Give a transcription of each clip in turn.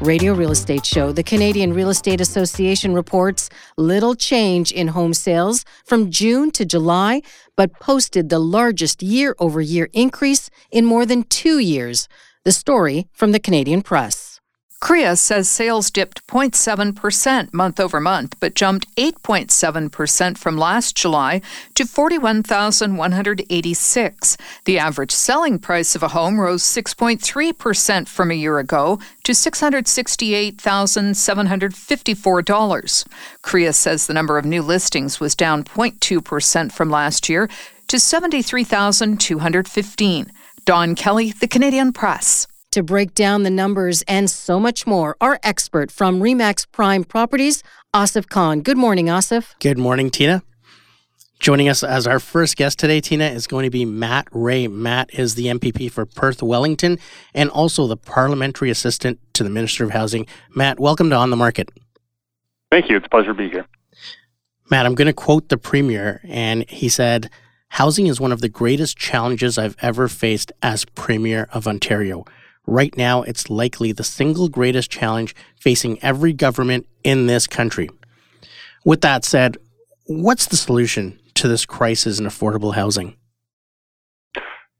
radio real estate show. The Canadian Real Estate Association reports little change in home sales from June to July, but posted the largest year over year increase in more than two years. The story from the Canadian Press. CREA says sales dipped 0.7% month over month, but jumped 8.7% from last July to 41,186. The average selling price of a home rose 6.3% from a year ago to $668,754. CREA says the number of new listings was down 0.2% from last year to 73,215. Don Kelly, The Canadian Press to break down the numbers and so much more, our expert from Remax Prime Properties, Asif Khan. Good morning, Asif. Good morning, Tina. Joining us as our first guest today, Tina, is going to be Matt Rae. Matt is the MPP for Perth Wellington and also the parliamentary assistant to the Minister of Housing. Matt, welcome to On the Market. Thank you. It's a pleasure to be here. Matt, I'm going to quote the Premier, and he said, Housing is one of the greatest challenges I've ever faced as Premier of Ontario. Right now, it's likely the single greatest challenge facing every government in this country. With that said, what's the solution to this crisis in affordable housing?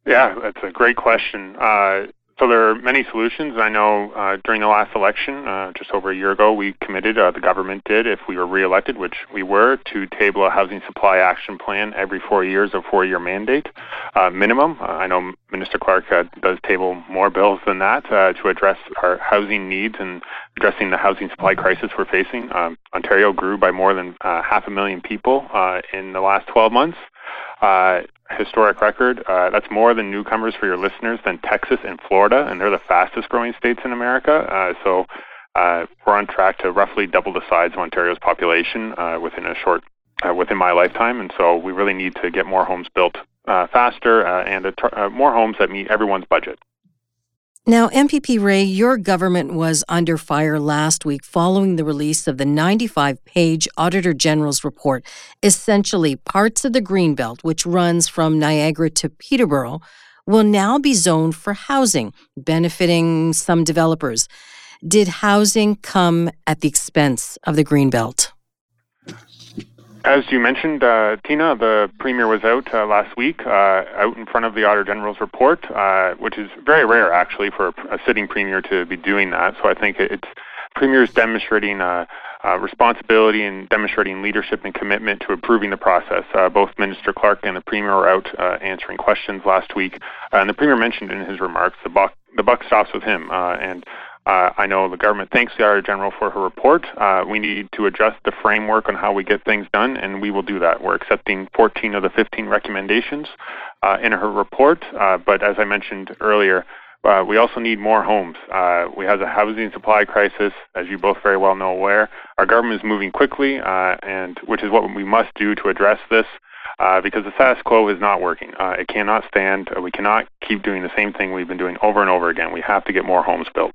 Yeah, that's a great question. Uh, so there are many solutions. I know uh, during the last election, uh, just over a year ago, we committed, uh, the government did, if we were reelected, which we were, to table a housing supply action plan every four years, a four-year mandate uh, minimum. Uh, I know Minister Clark uh, does table more bills than that to address our housing needs and addressing the housing supply crisis we're facing. Um, Ontario grew by more than half a million people in the last 12 months historic record. Uh, that's more than newcomers for your listeners than Texas and Florida, and they're the fastest growing states in America. Uh, so uh, we're on track to roughly double the size of Ontario's population uh, within a short, uh, within my lifetime. And so we really need to get more homes built uh, faster and more homes that meet everyone's budget. Now, MPP Rae, your government was under fire last week following the release of the 95 page Auditor General's report. Essentially, parts of the Greenbelt, which runs from Niagara to Peterborough, will now be zoned for housing, benefiting some developers. Did housing come at the expense of the Greenbelt? As you mentioned, uh, Tina, the Premier was out uh, last week, uh, out in front of the Auditor General's report, uh, which is very rare actually for a, sitting Premier to be doing that. So I think it's Premier's demonstrating uh, uh, responsibility and demonstrating leadership and commitment to improving the process. both Minister Clark and the Premier were out answering questions last week, and the Premier mentioned in his remarks the buck the buck stops with him, and uh, I know the government thanks the Auditor General for her report. Uh, we need to adjust the framework on how we get things done, and we will do that. We're accepting 14 of the 15 recommendations uh, in her report, uh, but as I mentioned earlier, uh, we also need more homes. Uh, we have a housing supply crisis, as you both very well know where. Our government is moving quickly, and which is what we must do to address this. Uh, because the status quo is not working. Uh, it cannot stand. We cannot keep doing the same thing we've been doing over and over again. We have to get more homes built.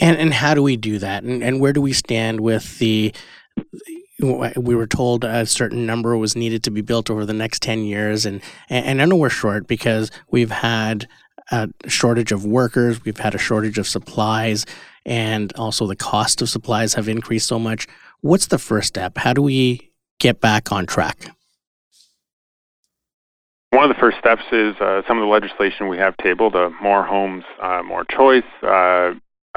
And and how do we do that? And and where do we stand with the we were told a certain number was needed to be built over the next 10 years and and I know we're short because we've had a shortage of workers, we've had a shortage of supplies and also the cost of supplies have increased so much. What's the first step? How do we get back on track? One of the first steps is uh, some of the legislation we have tabled: uh, more homes, uh, more choice,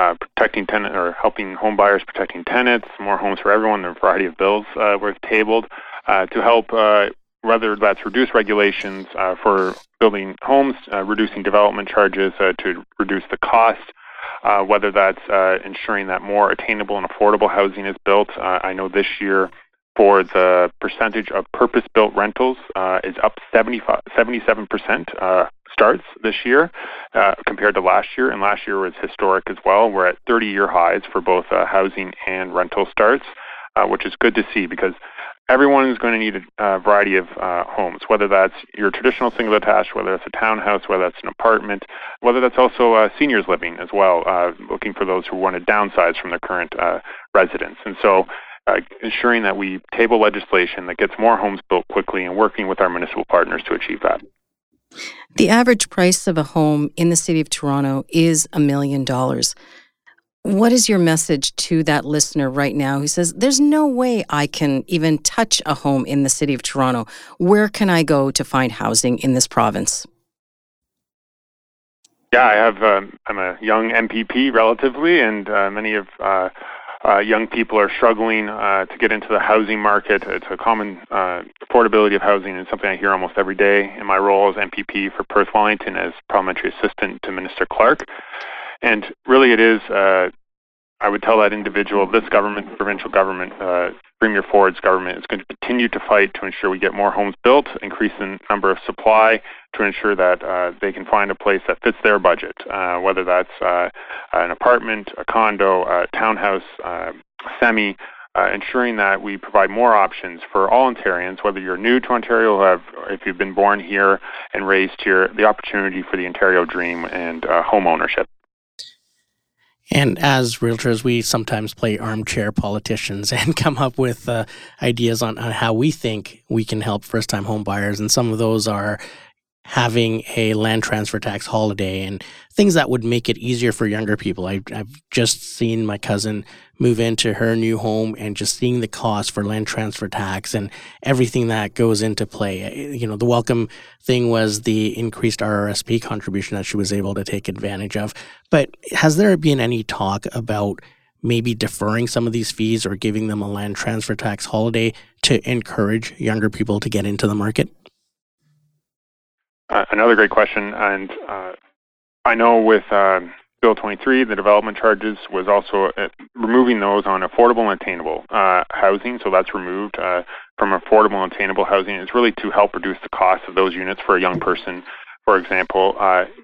uh, uh, protecting tenant or helping home buyers protecting tenants, more homes for everyone, a variety of bills uh, were tabled uh, to help uh, whether that's reduce regulations uh, for building homes, uh, reducing development charges to reduce the cost, whether that's ensuring that more attainable and affordable housing is built. I know this year for the percentage of purpose-built rentals is up 75, 77%. Starts this year uh, compared to last year, and last year was historic as well. We're at 30-year highs for both uh, housing and rental starts, uh, which is good to see because everyone is going to need a variety of uh, homes, whether that's your traditional single attached, whether it's a townhouse, whether that's an apartment, whether that's also uh, seniors living as well, uh, looking for those who want to downsize from their current uh, residence. And so uh, ensuring that we table legislation that gets more homes built quickly and working with our municipal partners to achieve that. The average price of a home in the city of Toronto is a million dollars. What is your message to that listener right now who says, There's no way I can even touch a home in the city of Toronto? Where can I go to find housing in this province? Yeah, I have. Um, I'm a young MPP relatively, and uh, many of uh, uh, young people are struggling uh, to get into the housing market. It's a common uh, affordability of housing and something I hear almost every day in my role as MPP for Perth Wellington as parliamentary assistant to Minister Clark. And really, it is, uh, I would tell that individual, this government, provincial government, uh, Premier Ford's government is going to continue to fight to ensure we get more homes built, increase the number of supply to ensure that uh, they can find a place that fits their budget, uh, whether that's uh, an apartment, a condo, a townhouse, uh, semi, uh, ensuring that we provide more options for all Ontarians, whether you're new to Ontario or have, if you've been born here and raised here, the opportunity for the Ontario dream and uh, home ownership. And as realtors, we sometimes play armchair politicians and come up with uh, ideas on, on how we think we can help first time home buyers. And some of those are having a land transfer tax holiday and things that would make it easier for younger people. I, have just seen my cousin move into her new home and just seeing the cost for land transfer tax and everything that goes into play. You know, the welcome thing was the increased RRSP contribution that she was able to take advantage of. But has there been any talk about maybe deferring some of these fees or giving them a land transfer tax holiday to encourage younger people to get into the market? Uh, another great question, and uh, I know with uh, Bill 23, the development charges was also uh, removing those on affordable and attainable uh, housing. So that's removed uh, from affordable and attainable housing. It's really to help reduce the cost of those units for a young person, for example,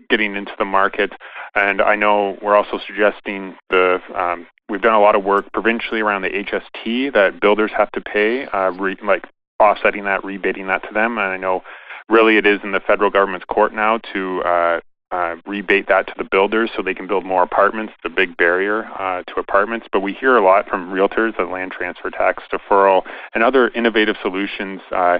getting into the market. And I know we're also suggesting the um, we've done a lot of work provincially around the HST that builders have to pay, re- like offsetting that, rebating that to them. And I know really it is in the federal government's court now to uh, uh, rebate that to the builders so they can build more apartments, the big barrier uh, to apartments. But we hear a lot from realtors that land transfer tax deferral and other innovative solutions uh,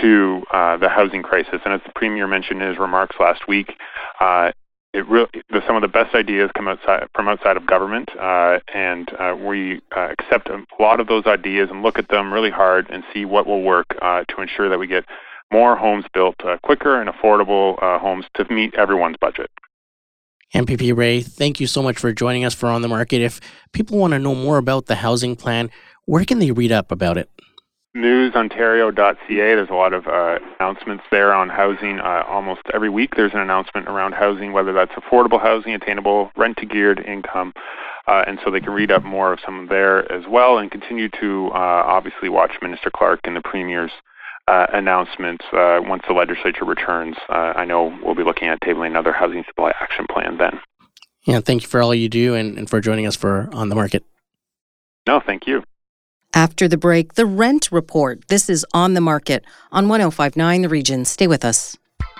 to uh, the housing crisis. And as the Premier mentioned in his remarks last week, uh, it really, the, some of the best ideas come outside from outside of government, uh, and we accept a lot of those ideas and look at them really hard and see what will work to ensure that we get more homes built uh, quicker and affordable uh, homes to meet everyone's budget. MPP Rae, thank you so much for joining us for On the Market. If people want to know more about the housing plan, where can they read up about it? newsontario.ca. There's a lot of uh, announcements there on housing. Uh, almost every week there's an announcement around housing, whether that's affordable housing, attainable, rent to geared income. Uh, and so they can read up more of some there as well and continue to uh, obviously watch Minister Clark and the Premier's uh, announcements uh, once the legislature returns. Uh, I know we'll be looking at tabling another housing supply action plan then. Yeah, thank you for all you do and, and for joining us for On the Market. No, thank you. After the break, the rent report. This is On the Market on 1059 The Region. Stay with us.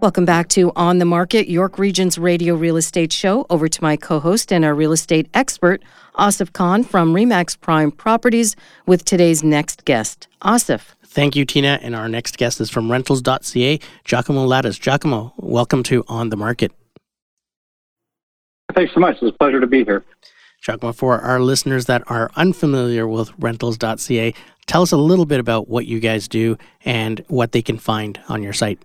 Welcome back to On the Market, York Region's radio real estate show. Over to my co host and our real estate expert, Asif Khan from Remax Prime Properties, with today's next guest. Asif. Thank you, Tina. And our next guest is from rentals.ca, Giacomo Ladas. Giacomo, welcome to On the Market. Thanks so much. It's a pleasure to be here. Giacomo, for our listeners that are unfamiliar with rentals.ca, tell us a little bit about what you guys do and what they can find on your site.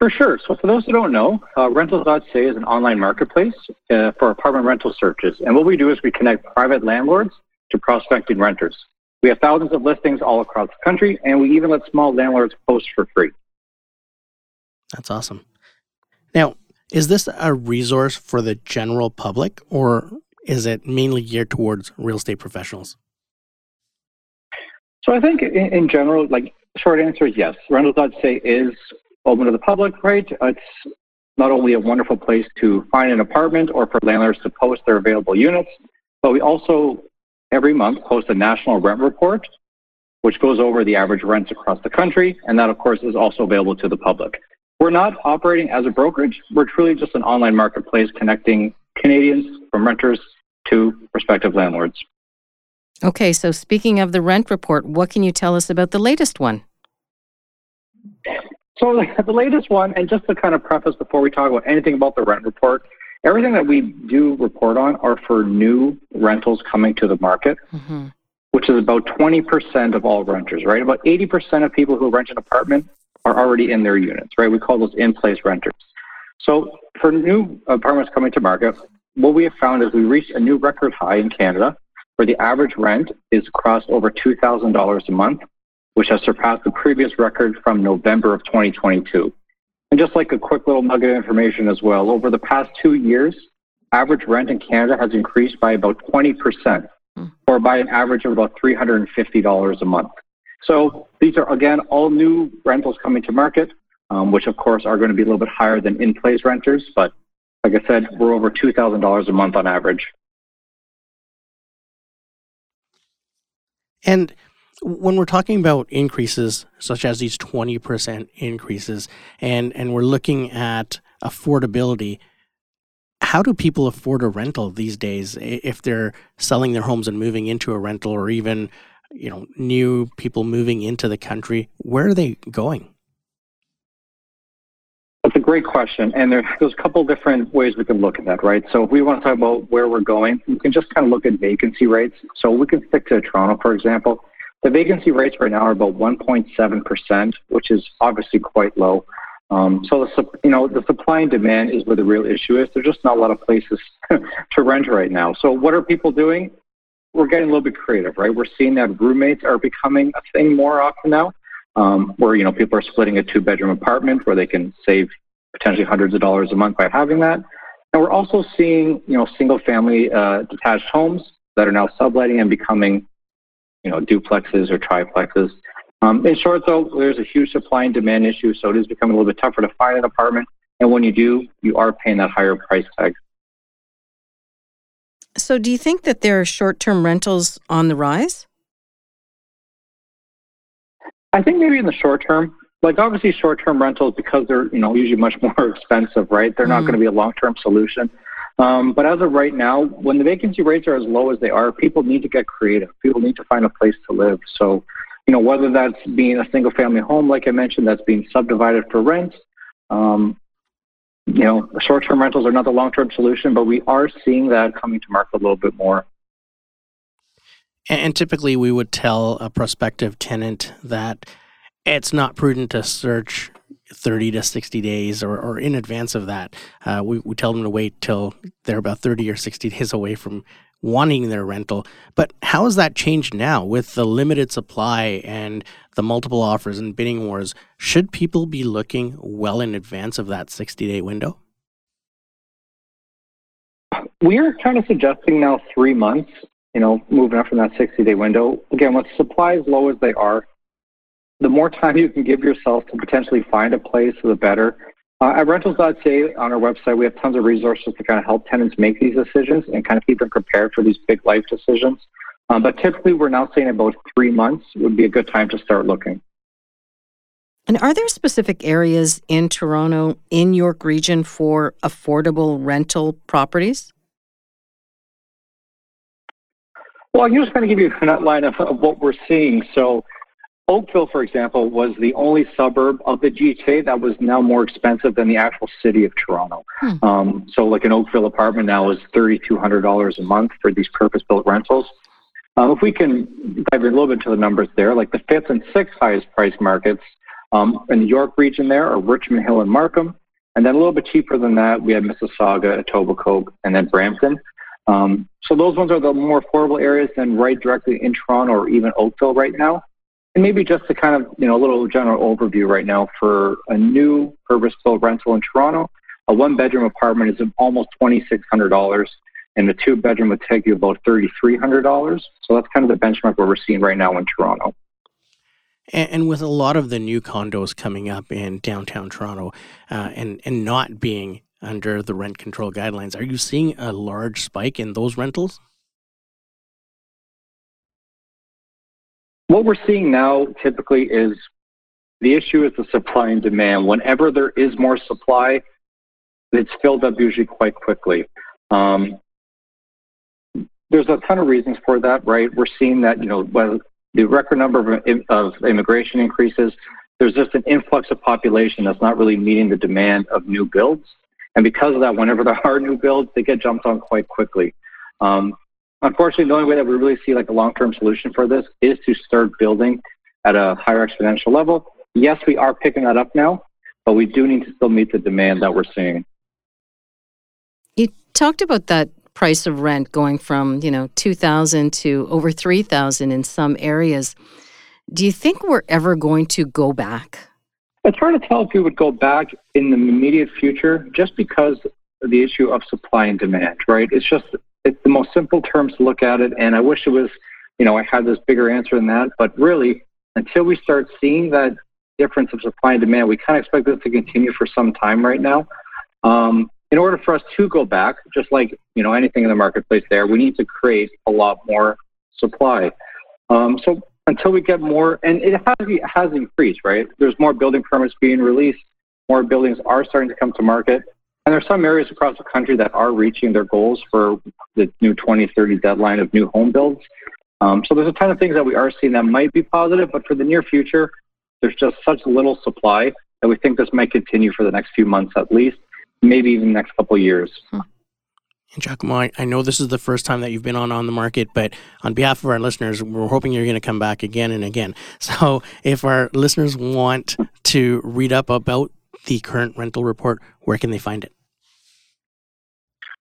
For sure. So for those who don't know, uh, Rentals.ca is an online marketplace uh, for apartment rental searches. And what we do is we connect private landlords to prospecting renters. We have thousands of listings all across the country, and we even let small landlords post for free. That's awesome. Now, is this a resource for the general public, or is it mainly geared towards real estate professionals? So I think in, in general, like short answer is yes. Rentals.ca is open to the public, right? It's not only a wonderful place to find an apartment or for landlords to post their available units, but we also every month post a national rent report, which goes over the average rents across the country, and that of course is also available to the public. We're not operating as a brokerage. We're truly just an online marketplace connecting Canadians from renters to prospective landlords. Okay, so speaking of the rent report, what can you tell us about the latest one? So, the latest one, and just to kind of preface before we talk about anything about the rent report, everything that we do report on are for new rentals coming to the market, mm-hmm. which is about 20% of all renters, right? About 80% of people who rent an apartment are already in their units, right? We call those in-place renters. So for new apartments coming to market, what we have found is we reached a new record high in Canada where the average rent is crossed over $2,000 a month, which has surpassed the previous record from November of 2022. And just like a quick little nugget of information as well, over the past two years, average rent in Canada has increased by about 20%, hmm. or by an average of about $350 a month. So these are, again, all new rentals coming to market, um, which of course are going to be a little bit higher than in place renters. But like I said, we're over $2,000 a month on average. And when we're talking about increases such as these 20% increases and, and we're looking at affordability, how do people afford a rental these days if they're selling their homes and moving into a rental or even you know, new people moving into the country, where are they going? That's a great question. And there, there's a couple different ways we can look at that, right? So if we want to talk about where we're going, we can just kind of look at vacancy rates. So we can stick to Toronto, for example. The vacancy rates right now are about 1.7%, which is obviously quite low. Um, so the you know the supply and demand is where the real issue is. There's just not a lot of places to rent right now. So what are people doing? we're getting a little bit creative, right? We're seeing that roommates are becoming a thing more often now, um, where you know people are splitting a two-bedroom apartment where they can save potentially hundreds of dollars a month by having that. And we're also seeing you know single-family uh, detached homes that are now subletting and becoming you know duplexes or triplexes. Um, in short, though, there's a huge supply and demand issue, so it is becoming a little bit tougher to find an apartment. And when you do, you are paying that higher price tag. So, do you think that there are short term rentals on the rise? I think maybe in the short term, like obviously short term rentals because they're you know usually much more expensive, right? They're mm. not going to be a long term solution. Um, but as of right now, when the vacancy rates are as low as they are, people need to get creative. People need to find a place to live. So, you know, whether that's being a single family home, like I mentioned, that's being subdivided for rent, um, you know, short-term rentals are not the long-term solution, but we are seeing that coming to market a little bit more. And typically, we would tell a prospective tenant that it's not prudent to search 30 to 60 days or, or in advance of that. Uh, we, we tell them to wait till they're about 30 or 60 days away from wanting their rental. But how has that changed now with the limited supply and the multiple offers and bidding wars? Should people be looking well in advance of that 60 day window? We are kind of suggesting now three months, you know, moving up from that 60 day window. Again, with supply as low as they are, the more time you can give yourself to potentially find a place, the better. Uh, at rentals.ca on our website, we have tons of resources to kind of help tenants make these decisions and kind of keep them prepared for these big life decisions. Um, but typically, we're now saying about three months would be a good time to start looking. And are there specific areas in Toronto, in York Region, for affordable rental properties? Well, I'm just going to give you an outline of, of what we're seeing. So, Oakville, for example, was the only suburb of the GTA that was now more expensive than the actual city of Toronto. Hmm. Um, so, like an Oakville apartment now is $3,200 a month for these purpose built rentals. Uh, if we can dive a little bit to the numbers there, like the fifth and sixth highest price markets um, in the York region there are Richmond Hill and Markham. And then a little bit cheaper than that, we have Mississauga, Etobicoke, and then Brampton. Um, so those ones are the more affordable areas than right directly in Toronto or even Oakville right now. And maybe just a kind of, you know, a little general overview right now for a new purpose-built rental in Toronto. A one-bedroom apartment is almost $2,600, and a two-bedroom would take you about $3,300. So that's kind of the benchmark where we're seeing right now in Toronto. And, with a lot of the new condos coming up in downtown Toronto, uh, and and not being under the rent control guidelines, are you seeing a large spike in those rentals? What we're seeing now typically is the issue is the supply and demand. Whenever there is more supply, it's filled up usually quite quickly. Um, there's a ton of reasons for that, right? We're seeing that, you know, when the record number of, of immigration increases, there's just an influx of population that's not really meeting the demand of new builds. And because of that, whenever there are new builds, they get jumped on quite quickly. Um, Unfortunately, the only way that we really see like a long-term solution for this is to start building at a higher exponential level. Yes, we are picking that up now, but we do need to still meet the demand that we're seeing. You talked about that price of rent going from, you know, 2000 to over 3000 in some areas. Do you think we're ever going to go back? It's hard to tell if we would go back in the immediate future just because of the issue of supply and demand, right? It's just it's the most simple terms to look at it. And I wish it was, you know, I had this bigger answer than that. But really, until we start seeing that difference of supply and demand, we kind of expect this to continue for some time right now. Um, in order for us to go back, just like you know anything in the marketplace, there we need to create a lot more supply. Um, so until we get more, and it has it has increased, right? There's more building permits being released, more buildings are starting to come to market. And there are some areas across the country that are reaching their goals for the new 2030 deadline of new home builds. Um, so there's a ton of things that we are seeing that might be positive, but for the near future, there's just such little supply that we think this might continue for the next few months at least, maybe even the next couple of years. And Giacomo, I, I know this is the first time that you've been on on the market, but on behalf of our listeners, we're hoping you're going to come back again and again. So, if our listeners want to read up about the current rental report, where can they find it?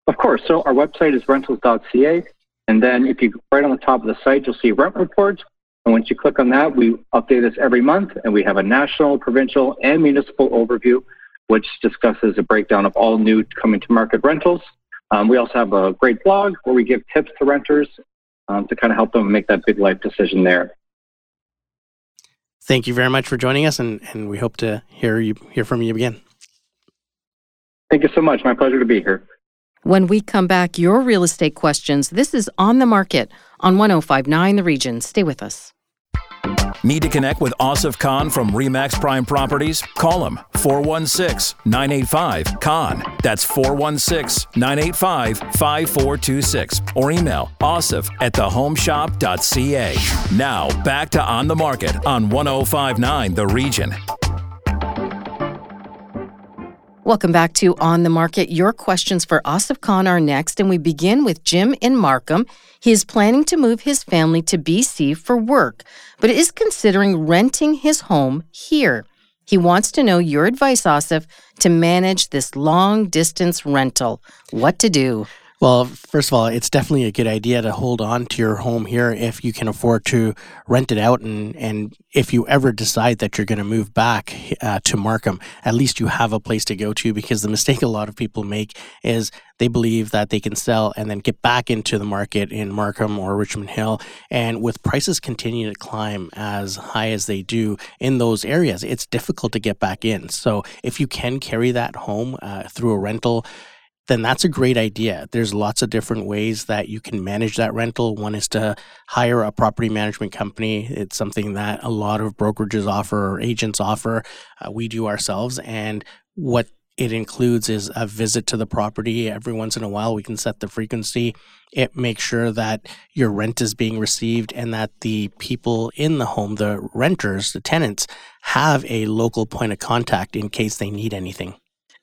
Of course. So our website is rentals.ca. And then if you right on the top of the site, you'll see rent reports. And once you click on that, we update this every month. And we have a national, provincial, and municipal overview, which discusses a breakdown of all new coming to market rentals. Um, we also have a great blog where we give tips to renters um, to kind of help them make that big life decision there. Thank you very much for joining us, and, and we hope to hear you hear from you again. Thank you so much. My pleasure to be here. When we come back, your real estate questions. This is On the Market on 1059 The Region. Stay with us. Need to connect with Asif Khan from Remax Prime Properties? Call him 416 985 Khan. That's 416 985 5426. Or email asif at thehomeshop.ca. Now back to On the Market on 1059 The Region. Welcome back to On the Market. Your questions for Asif Khan are next, and we begin with Jim in Markham. He is planning to move his family to BC for work, but is considering renting his home here. He wants to know your advice, Asif, to manage this long distance rental. What to do? Well, first of all, it's definitely a good idea to hold on to your home here if you can afford to rent it out. And, and if you ever decide that you're going to move back uh, to Markham, at least you have a place to go to because the mistake a lot of people make is they believe that they can sell and then get back into the market in Markham or Richmond Hill. And with prices continuing to climb as high as they do in those areas, it's difficult to get back in. So if you can carry that home uh, through a rental, then that's a great idea. There's lots of different ways that you can manage that rental. One is to hire a property management company. It's something that a lot of brokerages offer or agents offer. Uh, we do ourselves. And what it includes is a visit to the property every once in a while. We can set the frequency. It makes sure that your rent is being received and that the people in the home, the renters, the tenants, have a local point of contact in case they need anything.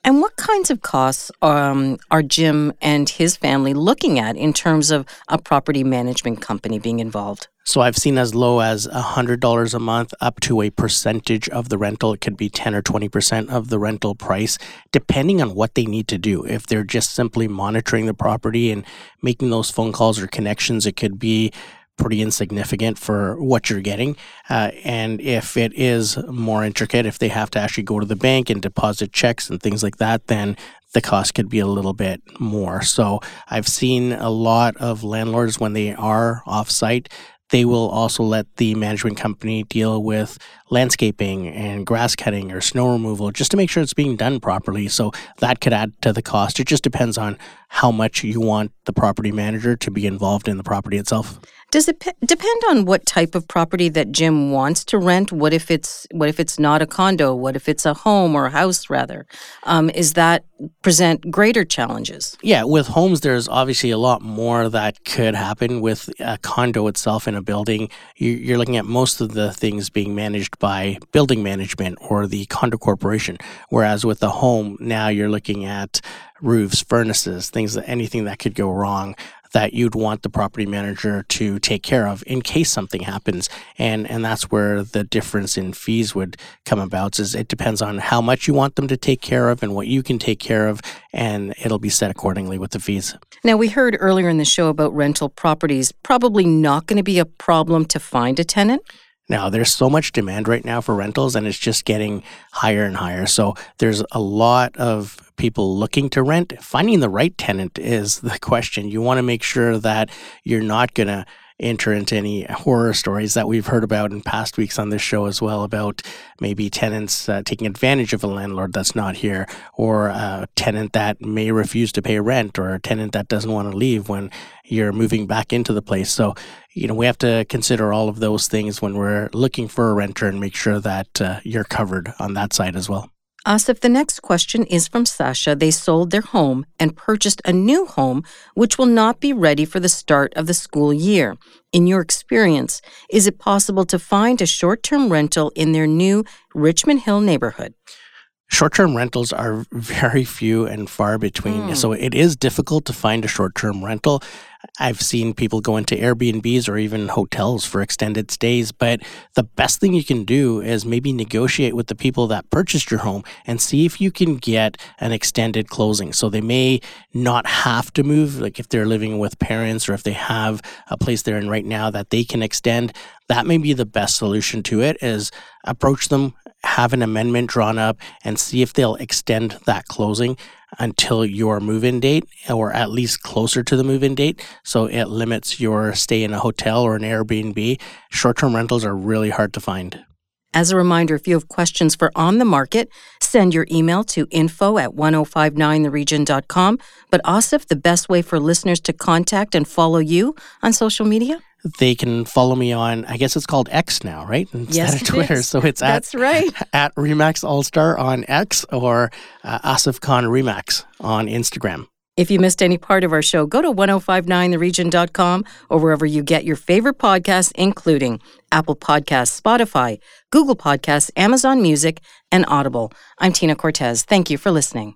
And what kinds of costs um, are Jim and his family looking at in terms of a property management company being involved? So I've seen as low as $100 a month up to a percentage of the rental. It could be 10 or 20% of the rental price, depending on what they need to do. If they're just simply monitoring the property and making those phone calls or connections, it could be pretty insignificant for what you're getting. Uh, and if it is more intricate, if they have to actually go to the bank and deposit checks and things like that, then the cost could be a little bit more. So I've seen a lot of landlords when they are offsite. they will also let the management company deal with landscaping and grass cutting or snow removal just to make sure it's being done properly. So that could add to the cost. It just depends on how much you want the property manager to be involved in the property itself. Does it p- depend on what type of property that Jim wants to rent? What if it's what if it's not a condo? What if it's a home or a house rather? Um, is that present greater challenges? Yeah, with homes, there's obviously a lot more that could happen. With a condo itself in a building, you're looking at most of the things being managed by building management or the condo corporation. Whereas with a home, now you're looking at roofs, furnaces, things that anything that could go wrong that you'd want the property manager to take care of in case something happens. And and that's where the difference in fees would come about is it depends on how much you want them to take care of and what you can take care of and it'll be set accordingly with the fees. Now we heard earlier in the show about rental properties probably not going to be a problem to find a tenant. Now, there's so much demand right now for rentals, and it's just getting higher and higher. So, there's a lot of people looking to rent. Finding the right tenant is the question. You want to make sure that you're not going to enter into any horror stories that we've heard about in past weeks on this show as well about maybe tenants uh, taking advantage of a landlord that's not here or a tenant that may refuse to pay rent or a tenant that doesn't want to leave when you're moving back into the place. So, you know, we have to consider all of those things when we're looking for a renter and make sure that uh, you're covered on that side as well. Asif, the next question is from Sasha. They sold their home and purchased a new home, which will not be ready for the start of the school year. In your experience, is it possible to find a short term rental in their new Richmond Hill neighborhood? Short term rentals are very few and far between. Mm. So it is difficult to find a short term rental. I've seen people go into Airbnbs or even hotels for extended stays, but the best thing you can do is maybe negotiate with the people that purchased your home and see if you can get an extended closing. So they may not have to move, like if they're living with parents or if they have a place they're in right now that they can extend. That may be the best solution to it is approach them, have an amendment drawn up and see if they'll extend that closing until your move in date or at least closer to the move in date. So it limits your stay in a hotel or an Airbnb. Short term rentals are really hard to find. As a reminder, if you have questions for On the Market, send your email to info at 1059theregion.com. But Asif, the best way for listeners to contact and follow you on social media? They can follow me on I guess it's called X now, right? Instead yes, of Twitter. So it's That's at right. at Remax All Star on X or uh, Asif Khan Remax on Instagram. If you missed any part of our show, go to 1059theregion.com or wherever you get your favorite podcasts, including Apple Podcasts, Spotify, Google Podcasts, Amazon Music, and Audible. I'm Tina Cortez. Thank you for listening.